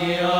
Maria.